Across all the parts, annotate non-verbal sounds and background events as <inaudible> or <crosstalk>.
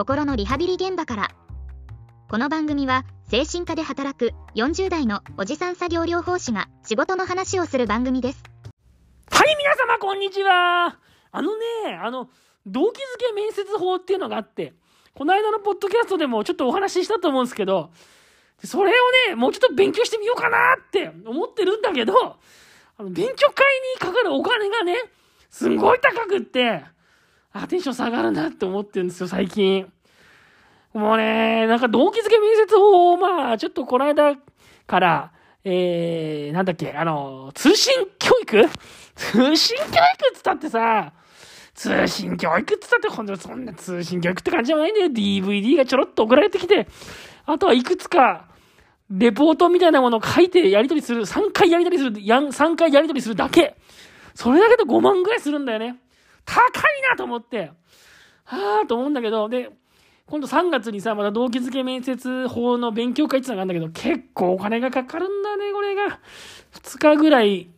心のリハビリ現場からこの番組は精神科で働く40代のおじさん作業療法士が仕事の話をする番組ですはい、皆様、こんにちは。あのね、あの、動機づけ面接法っていうのがあって、この間のポッドキャストでもちょっとお話ししたと思うんですけど、それをね、もうちょっと勉強してみようかなって思ってるんだけど、あの、勉強会にかかるお金がね、すごい高くって、あ、テンション下がるなって思ってるんですよ、最近。もうね、なんか動機づけ面接法を、まあ、ちょっとこの間から、えー、なんだっけ、あの、通信教育？通信教育っつったってさ、通信教育っつったってほんとそんな通信教育って感じじゃないんだよ。DVD がちょろっと送られてきて、あとはいくつか、レポートみたいなものを書いてやり取りする、3回やり取りする、や、3回やり取りするだけ。それだけで5万ぐらいするんだよね。高いなと思って。はぁと思うんだけど、で、今度3月にさ、また動機づけ面接法の勉強会ってのがあるんだけど、結構お金がかかるんだね、これが。2日ぐらい、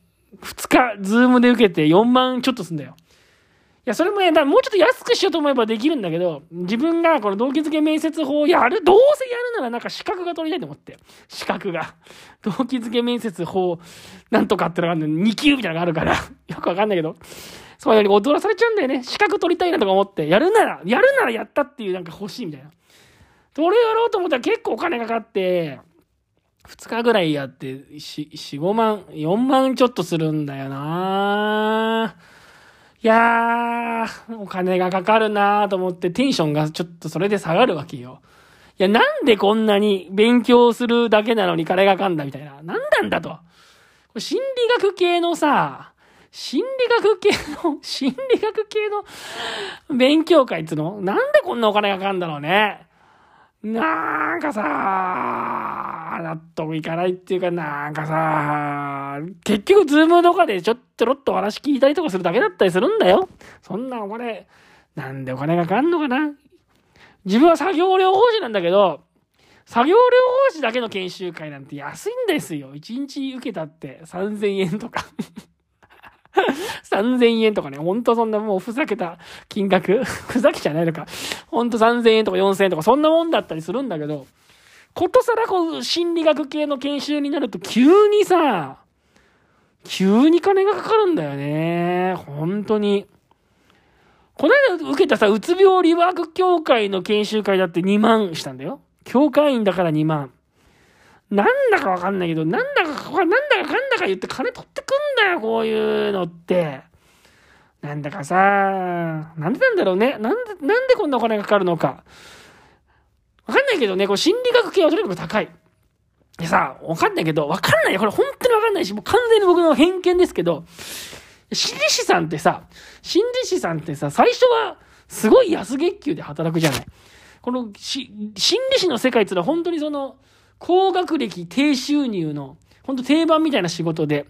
2日、ズームで受けて4万ちょっとすんだよ。いや、それもね、だからもうちょっと安くしようと思えばできるんだけど、自分がこの動機づけ面接法をやる、どうせやるならなんか資格が取りたいと思って。資格が。<laughs> 動機づけ面接法、なんとかってのがあるの2級みたいなのがあるから、よくわかんないけど、そういうのに踊らされちゃうんだよね。資格取りたいなとか思って、やるなら、やるならやったっていうなんか欲しいみたいな。それやろうと思ったら結構お金かかって、2日ぐらいやって、4、5万、4万ちょっとするんだよないやー、お金がかかるなーと思ってテンションがちょっとそれで下がるわけよ。いや、なんでこんなに勉強するだけなのに金がかんだみたいな。なんなんだと。心理学系のさ、心理学系の、心理学系の勉強会っつうの？なんでこんなお金がかかんだろうね。なんかさ、納得いかないっていうか、なんかさ、結局ズームとかでちょっとろっとお話聞いたりとかするだけだったりするんだよ。そんなお金、なんでお金がかかんのかな？自分は作業療法士なんだけど、作業療法士だけの研修会なんて安いんですよ。1日受けたって3000円とか。<laughs> 3000円とかね、ほんとそんなもうふざけた金額 <laughs> ふざけじゃないのか。ほんと3000円とか4000円とかそんなもんだったりするんだけど、ことさらこう心理学系の研修になると急にさ、急に金がかかるんだよね。本当に。この間受けたさ、うつ病リワーク協会の研修会だって2万したんだよ。協会員だから2万。なんだかわかんないけど、なんだか、なんだかかんだか言って金取ってくんだよ、こういうのって。なんだかさ、なんでなんだろうね。なんで、なんでこんなお金がかかるのか。わかんないけどね、こう心理学系はとにかく高い。でさ、わかんないけど、わかんないよ。これ本当にわかんないし、もう完全に僕の偏見ですけど、心理師さんってさ、心理師さんってさ、最初はすごい安月給で働くじゃない。このし心理師の世界っていうのは本当にその、高学歴低収入の、本当定番みたいな仕事で、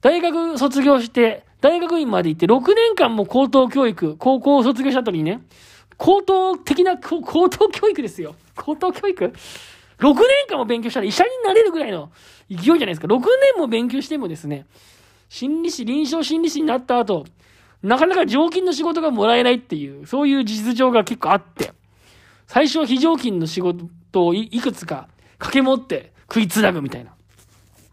大学卒業して、大学院まで行って6年間も高等教育、高校を卒業した後にね、高等的な高等教育ですよ。高等教育 ?6 年間も勉強したら医者になれるぐらいの勢いじゃないですか。6年も勉強してもですね、心理師、臨床心理師になった後、なかなか常勤の仕事がもらえないっていう、そういう実情が結構あって、最初は非常勤の仕事をいくつか掛け持って食いつなぐみたいな。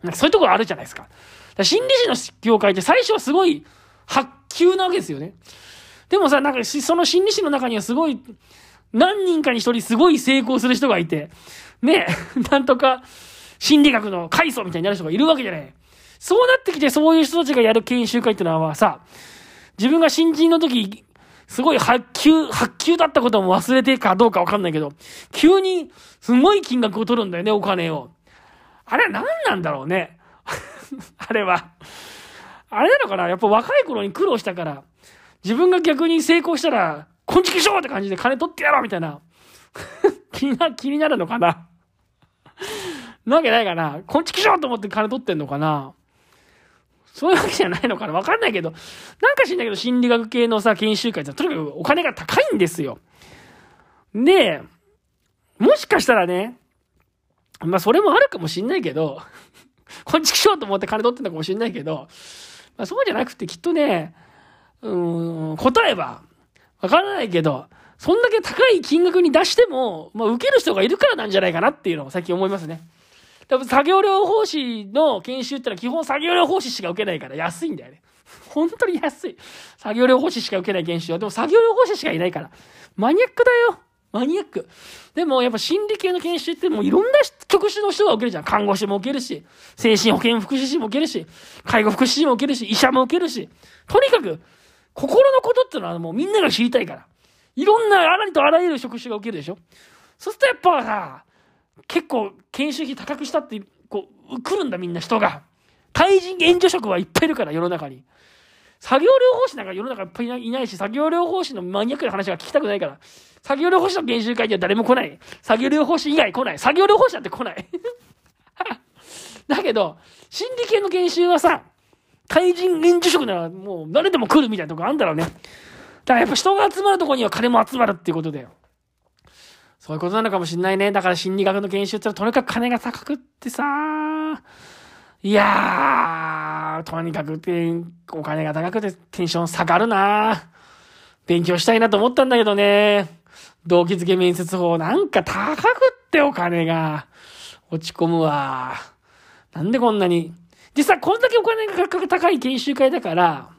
なんかそういうところあるじゃないですか。か心理師の業界って最初はすごい発給なわけですよね。でもさ、なんかその心理師の中にはすごい、何人かに一人すごい成功する人がいて、ね、<laughs> なんとか心理学の階層みたいになる人がいるわけじゃない。そうなってきてそういう人たちがやる研修会ってのはさ、自分が新人の時、すごい発給、発給だったことも忘れてかどうかわかんないけど、急にすごい金額を取るんだよね、お金を。あれは何なんだろうね。<laughs> あれは。あれなのかな？やっぱ若い頃に苦労したから、自分が逆に成功したら、こんちきしょうって感じで金取ってやろうみたいな。<laughs> 気にな、気になるのかな？<laughs> なわけないかなこんちきしょうと思って金取ってんのかな？そういうわけじゃないのかなわかんないけど、なんか知んないけど、心理学系のさ、研修会ってとにかくお金が高いんですよ。で、もしかしたらね、まあそれもあるかもしんないけど、<laughs> こんちきしょうと思って金取ってんのかもしんないけど、まあそうじゃなくてきっとね、うん、答えは、わからないけど、そんだけ高い金額に出しても、まあ、受ける人がいるからなんじゃないかなっていうのを最近思いますね。多分作業療法士の研修ってのは基本作業療法士しか受けないから安いんだよね。本当に安い。作業療法士しか受けない研修は。でも作業療法士しかいないから。マニアックだよ。マニアック。でもやっぱ心理系の研修ってもういろんな職種の人が受けるじゃん。看護師も受けるし、精神保健福祉士も受けるし、介護福祉士も受けるし、医者も受けるし。とにかく、心のことってのはもうみんなが知りたいから。いろんなあらりとあらゆる職種が受けるでしょそうするとやっぱさ、結構研修費高くしたって、こう、来るんだみんな人が。対人援助職はいっぱいいるから、世の中に。作業療法士なんか世の中いっぱいいないし、作業療法士のマニアックな話は聞きたくないから。作業療法士の研修会には誰も来ない。作業療法士以外来ない。作業療法士なんて来ない。<laughs> だけど、心理系の研修はさ、対人援助職ならもう誰でも来るみたいなとこあるんだろうね。だからやっぱ人が集まるとこには金も集まるっていうことだよ。そういうことなのかもしんないね。だから心理学の研修ってのはとにかく金が高くってさ、いやー、とにかくお金が高くてテンション下がるな勉強したいなと思ったんだけどね。動機付け面接法なんか高くってお金が。落ち込むわ。なんでこんなに。実際こんだけお金が高い研修会だから、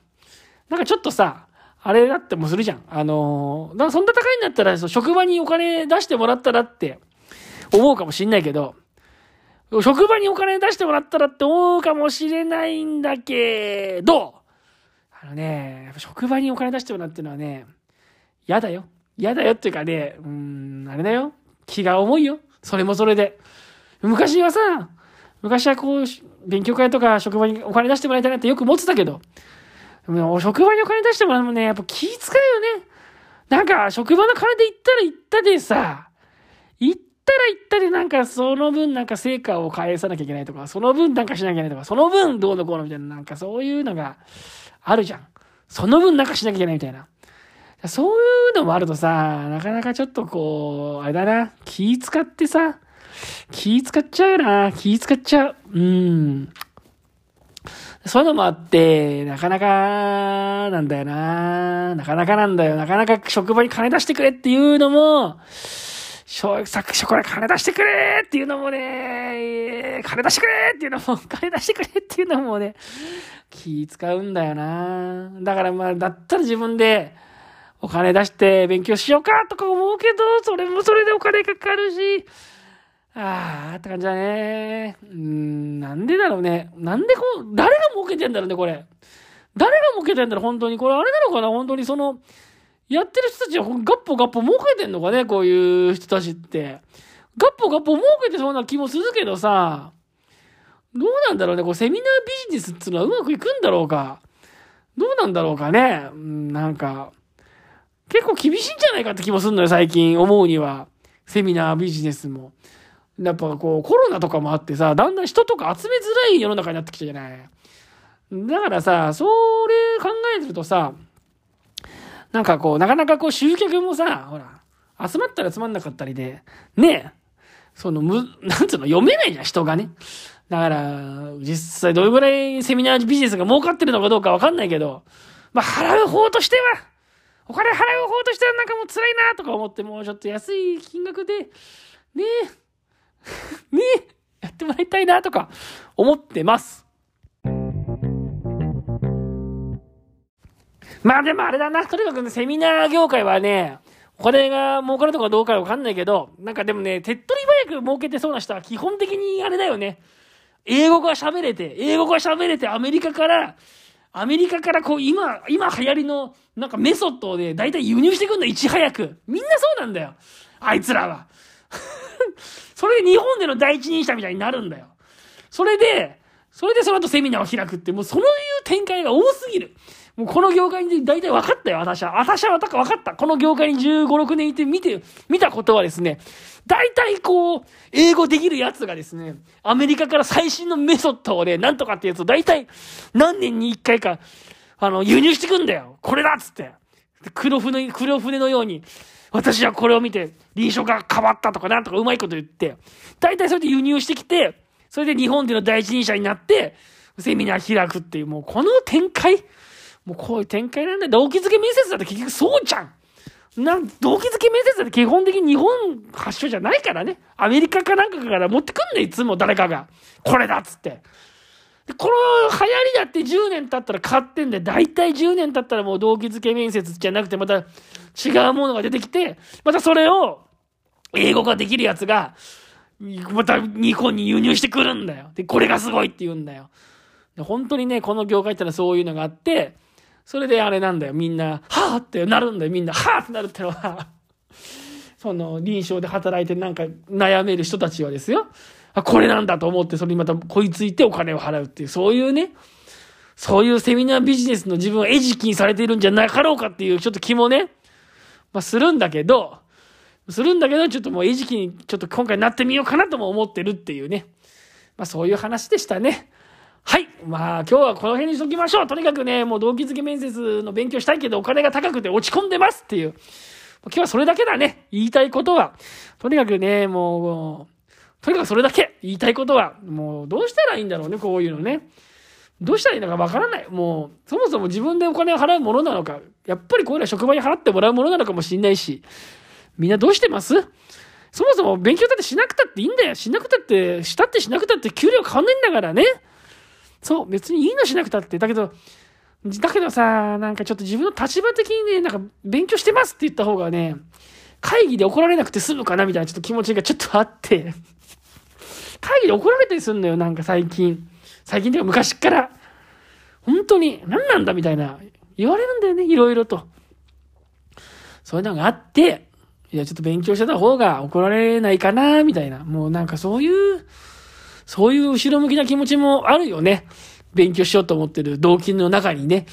なんかちょっとさ、あれだってもするじゃん。あのー、だからそんな高いんだったら、職場にお金出してもらったらって思うかもしんないけど、職場にお金出してもらったらって思うかもしれないんだけど、あのね、職場にお金出してもらうっていうのはね、嫌だよ。嫌だよっていうかね、うん、あれだよ。気が重いよ。それもそれで。昔はさ、昔はこう、勉強会とか職場にお金出してもらいたいなってよく思ってたけど、職場にお金出してもらうもね、やっぱ気遣うよね。なんか、職場の金で行ったら行ったでさ、行ったら行ったでなんかその分なんか成果を返さなきゃいけないとか、その分なんかしなきゃいけないとか、その分どうのこうのみたいな、なんかそういうのがあるじゃん。その分なんかしなきゃいけないみたいな。そういうのもあるとさ、なかなかちょっとこう、あれだな、気使ってさ、気使っちゃうよな、気使っちゃう。うん。そういうのもあって、なかなか、なんだよな。なかなかなんだよ。なかなか職場に金出してくれっていうのも、さっきそこで金出してくれっていうのもね、金出してくれっていうのも、<laughs> 金出してくれっていうのもね、気使うんだよな。だからまあ、だったら自分でお金出して勉強しようかとか思うけど、それもそれでお金かかるし、ああ、って感じだね。うん、なんでだろうね。なんでこう、誰が儲けてんだろうね、これ。誰が儲けてんだろう、本当に。これあれなのかな、本当にその、やってる人たちはガッポガッポ儲けてんのかね、こういう人たちって。ガッポガッポ儲けてそうな気もするけどさ、どうなんだろうね、こうセミナービジネスっていうのはうまくいくんだろうか。どうなんだろうかね。うん、なんか、結構厳しいんじゃないかって気もするのよ、最近思うには。セミナービジネスも。やっぱこうコロナとかもあってさ、だんだん人とか集めづらい世の中になってきたじゃない。だからさ、それ考えてるとさ、なんかこう、なかなかこう集客もさ、ほら、集まったらつまんなかったりで、ねえその、む、<laughs> なんつうの、読めないじゃん、人がね。だから、実際どれぐらいセミナービジネスが儲かってるのかどうかわかんないけど、まあ、払う方としては、お金払う方としてはなんかもう辛いなとか思って、もうちょっと安い金額で、ねえ、<laughs> ねやってもらいたいなとか思ってます。まあでもあれだな。とにかくね、セミナー業界はね、お金が儲かるとかどうかわかんないけど、なんかでもね、手っ取り早く儲けてそうな人は基本的にあれだよね。英語が喋れて、英語が喋れてアメリカから、アメリカからこう今、今流行りのなんかメソッドで大体輸入してくんだ、いち早く。みんなそうなんだよ。あいつらは。<laughs> それで日本での第一人者みたいになるんだよ。それで、それでその後セミナーを開くって、もうそういう展開が多すぎる。もうこの業界に大体分かったよ、私は。私は分かった。この業界に15、6年いて見て、見たことはですね、大体こう、英語できるやつがですね、アメリカから最新のメソッドをね、なんとかってやつを大体何年に1回か、あの、輸入してくんだよ。これだっつって。黒船、黒船のように、私はこれを見て、臨床が変わったとかなんとかうまいこと言って、大体それで輸入してきて、それで日本での第一人者になって、セミナー開くっていう、もうこの展開もうこういう展開なんだよ。動機づけ面接だって結局そうじゃんなん動機づけ面接だって基本的に日本発祥じゃないからね。アメリカかなんかから持ってくんねいつも誰かが。これだっつって。で、この流行りだって10年経ったら買ってんで、だいたい10年経ったらもう動機づけ面接じゃなくてまた違うものが出てきて、またそれを英語ができるやつが、また日本に輸入してくるんだよ。で、これがすごいって言うんだよ。で本当にね、この業界ってのはそういうのがあって、それであれなんだよ。みんな、はぁってなるんだよ。みんな、はぁってなるってのはその臨床で働いてなんか悩める人たちはですよ。あ、これなんだと思って、それにまたこいついてお金を払うっていう、そういうね、そういうセミナービジネスの自分を餌食にされているんじゃなかろうかっていうちょっと気もね、まあするんだけど、するんだけど、ちょっともう餌食にちょっと今回なってみようかなとも思ってるっていうね。まあそういう話でしたね。はい。まあ今日はこの辺にしときましょう。とにかくね、もう動機づけ面接の勉強したいけどお金が高くて落ち込んでますっていう。今日はそれだけだね。言いたいことは。とにかくね、もう、とにかくそれだけ言いたいことは、もうどうしたらいいんだろうね、こういうのね。どうしたらいいのかわからない。もう、そもそも自分でお金を払うものなのか、やっぱりこういうのは職場に払ってもらうものなのかもしんないし、みんなどうしてます？そもそも勉強だってしなくたっていいんだよ。しなくたって、したってしなくたって給料変わんないんだからね。そう、別にいいのしなくたって。だけど、だけどさ、なんかちょっと自分の立場的にね、なんか勉強してますって言った方がね、会議で怒られなくて済むかなみたいなちょっと気持ちがちょっとあって会議で怒られたりすんのよ、なんか最近。最近では昔から。本当に、何なんだみたいな、言われるんだよね、いろいろと。そういうのがあって、いや、ちょっと勉強してた方が怒られないかな、みたいな。もうなんかそういう、そういう後ろ向きな気持ちもあるよね。勉強しようと思ってる動機の中にね。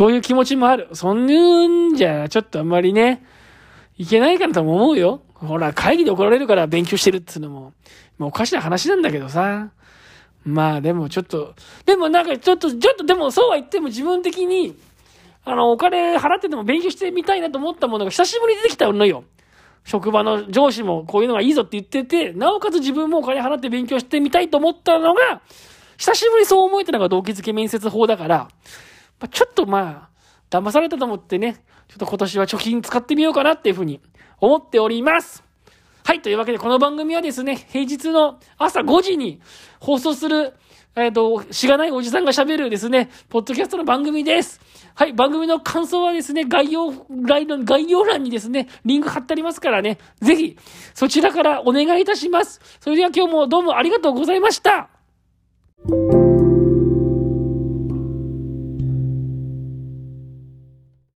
そういう気持ちもある。そんなんじゃ、ちょっとあんまりね、いけないかなとも思うよ。ほら、会議で怒られるから勉強してるっていうのも、まあ、おかしな話なんだけどさ。まあでもちょっと、でもなんかちょっと、ちょっとでもそうは言っても自分的に、あの、お金払ってても勉強してみたいなと思ったものが久しぶりに出てきたのよ。職場の上司もこういうのがいいぞって言ってて、なおかつ自分もお金払って勉強してみたいと思ったのが、久しぶりそう思えたのが動機づけ面接法だから、まあ、ちょっとまあ、騙されたと思ってね、ちょっと今年は貯金使ってみようかなっていうふうに思っております。はい。というわけで、この番組はですね、平日の朝5時に放送する、えっ、ー、と、しがないおじさんが喋るですね、ポッドキャストの番組です。はい。番組の感想はですね、概要欄の、概要欄にですね、リンク貼ってありますからね、ぜひ、そちらからお願いいたします。それでは今日もどうもありがとうございました。